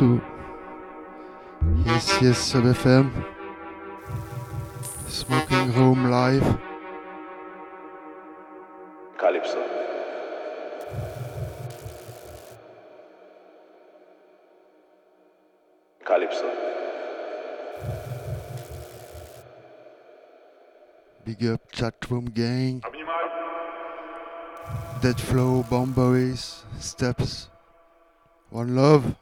Yes, yes, Sub FM. Smoking Room Live. Calypso. Calypso. Big up Chatroom Gang. Dead Flow, Bomb Boys, Steps. One Love.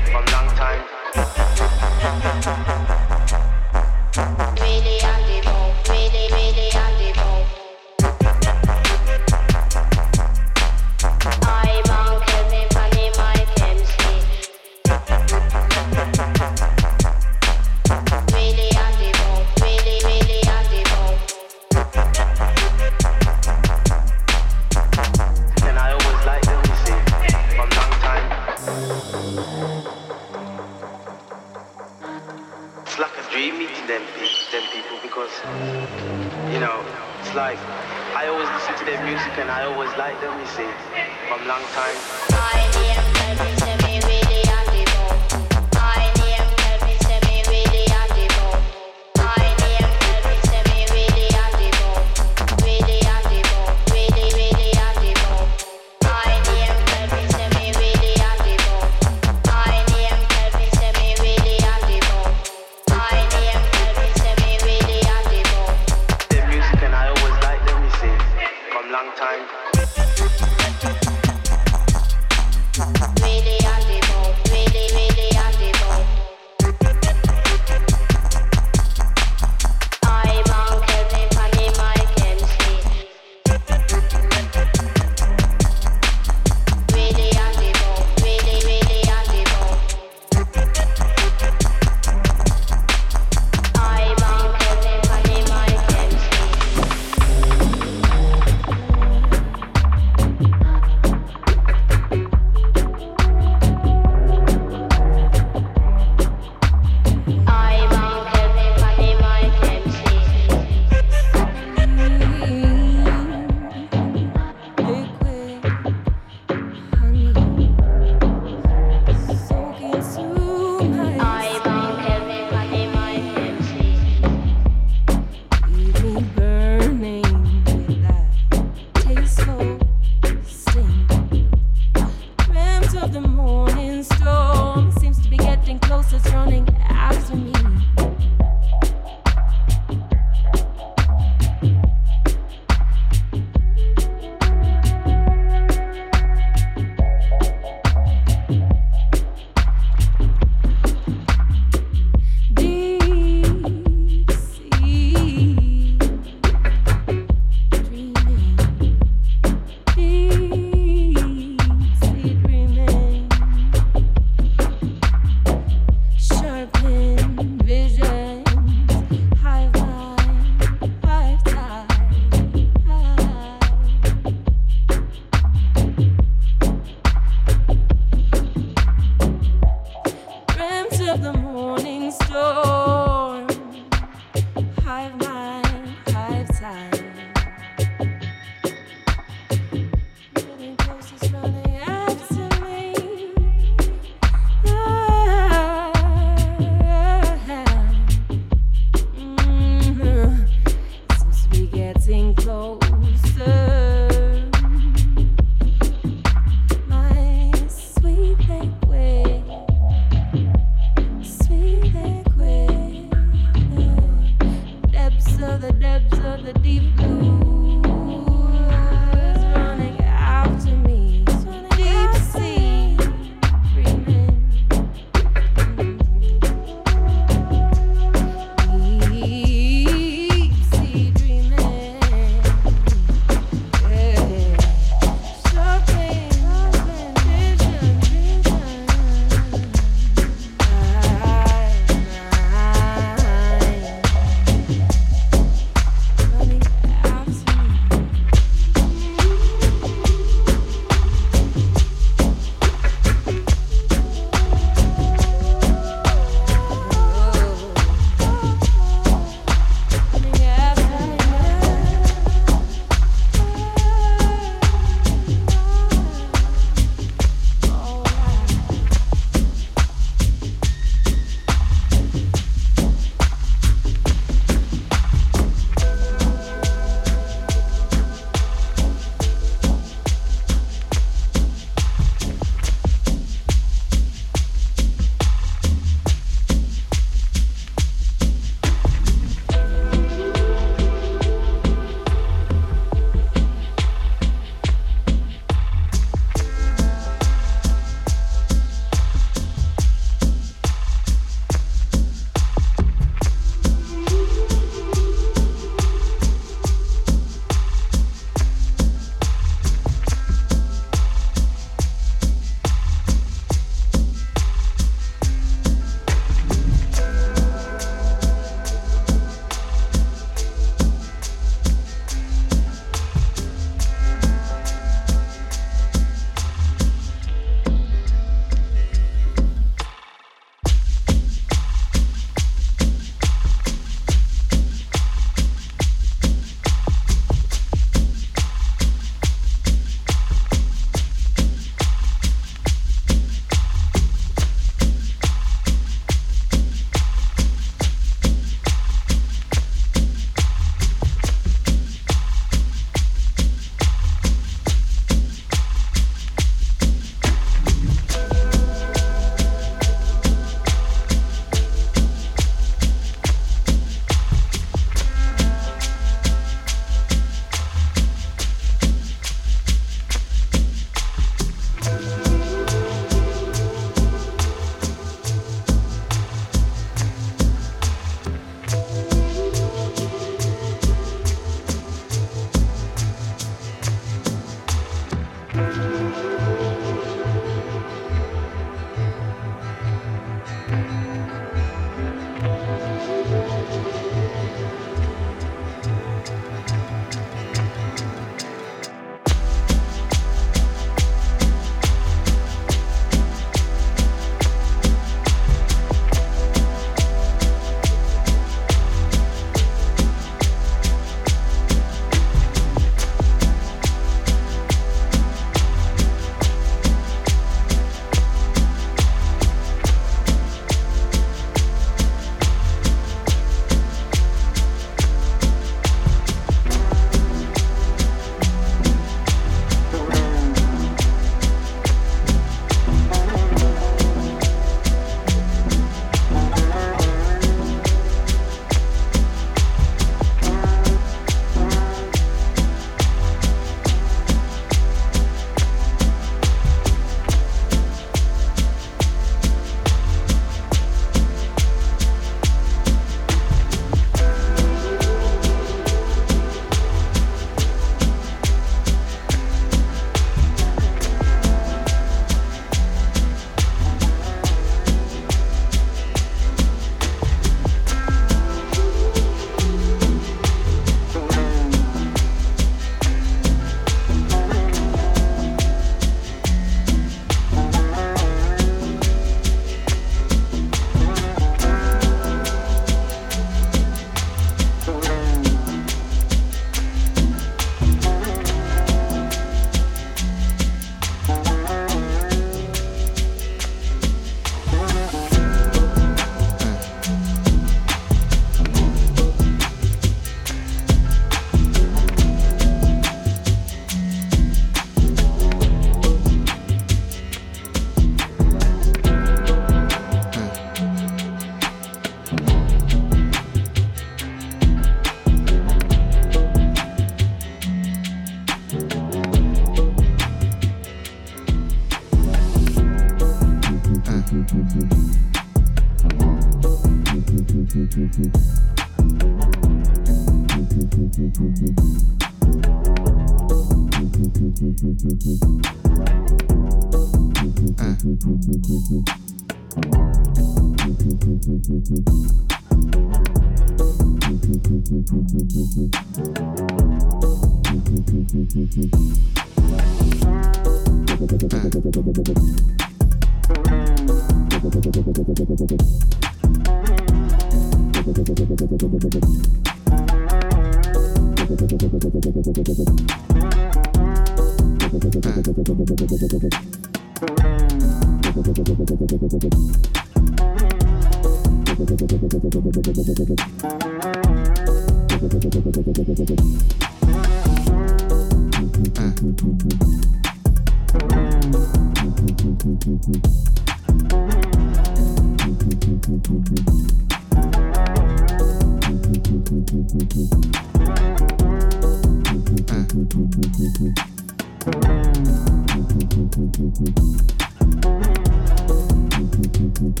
Thank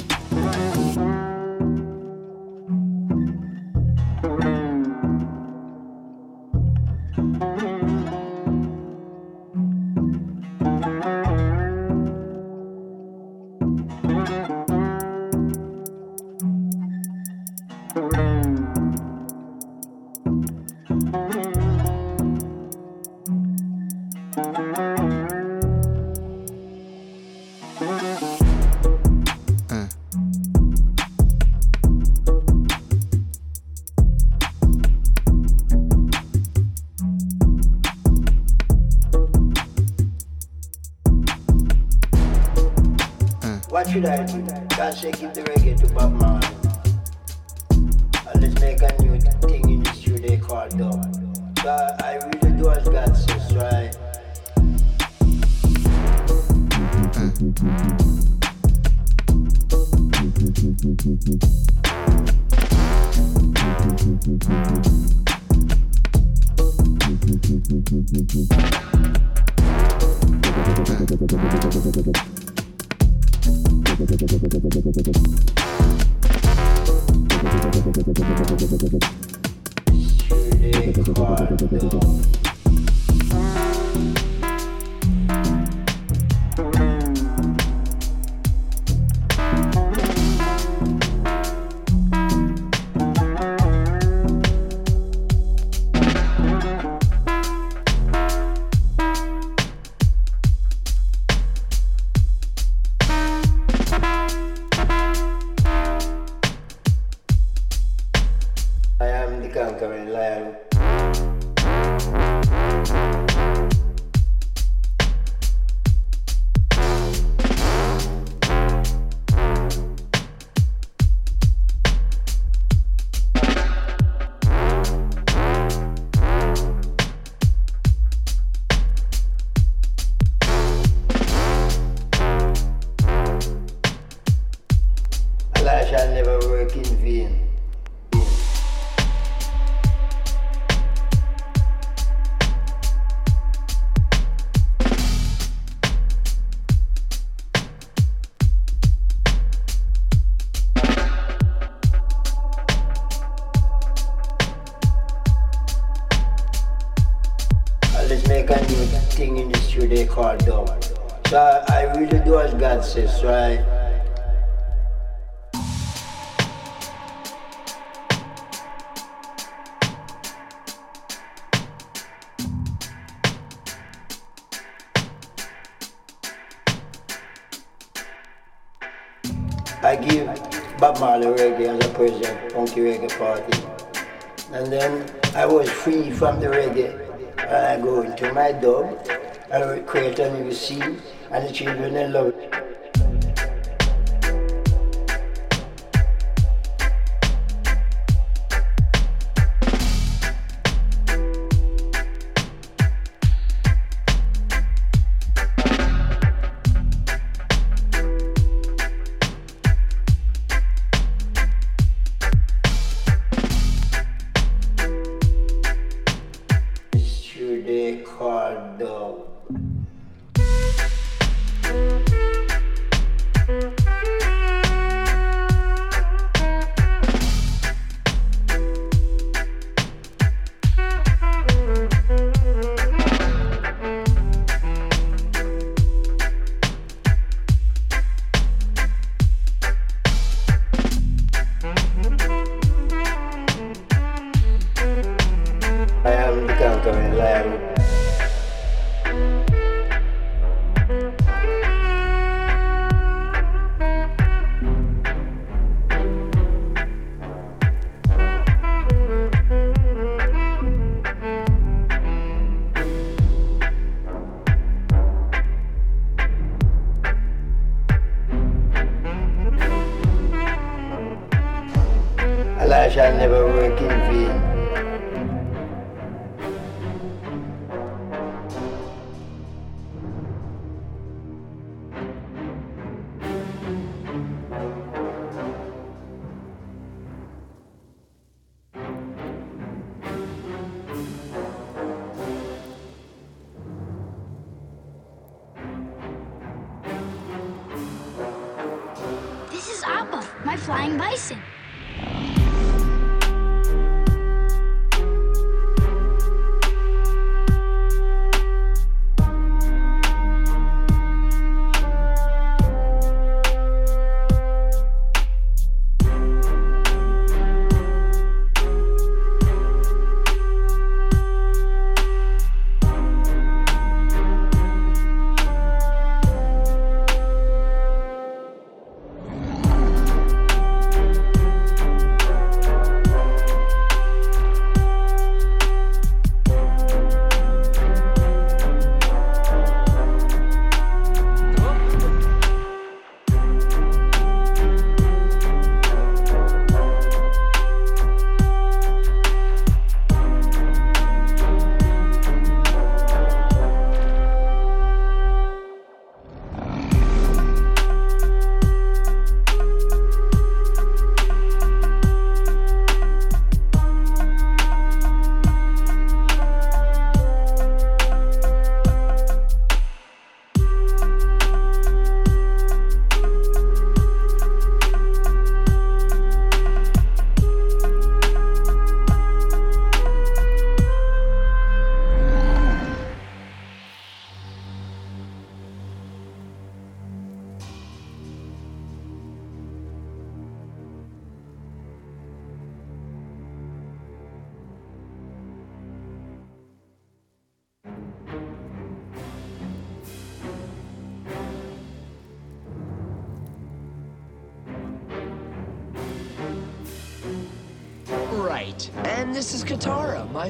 you. And then I was free from the reggae. And I go into my dog, and I create a new scene, and the children love it.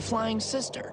My flying sister.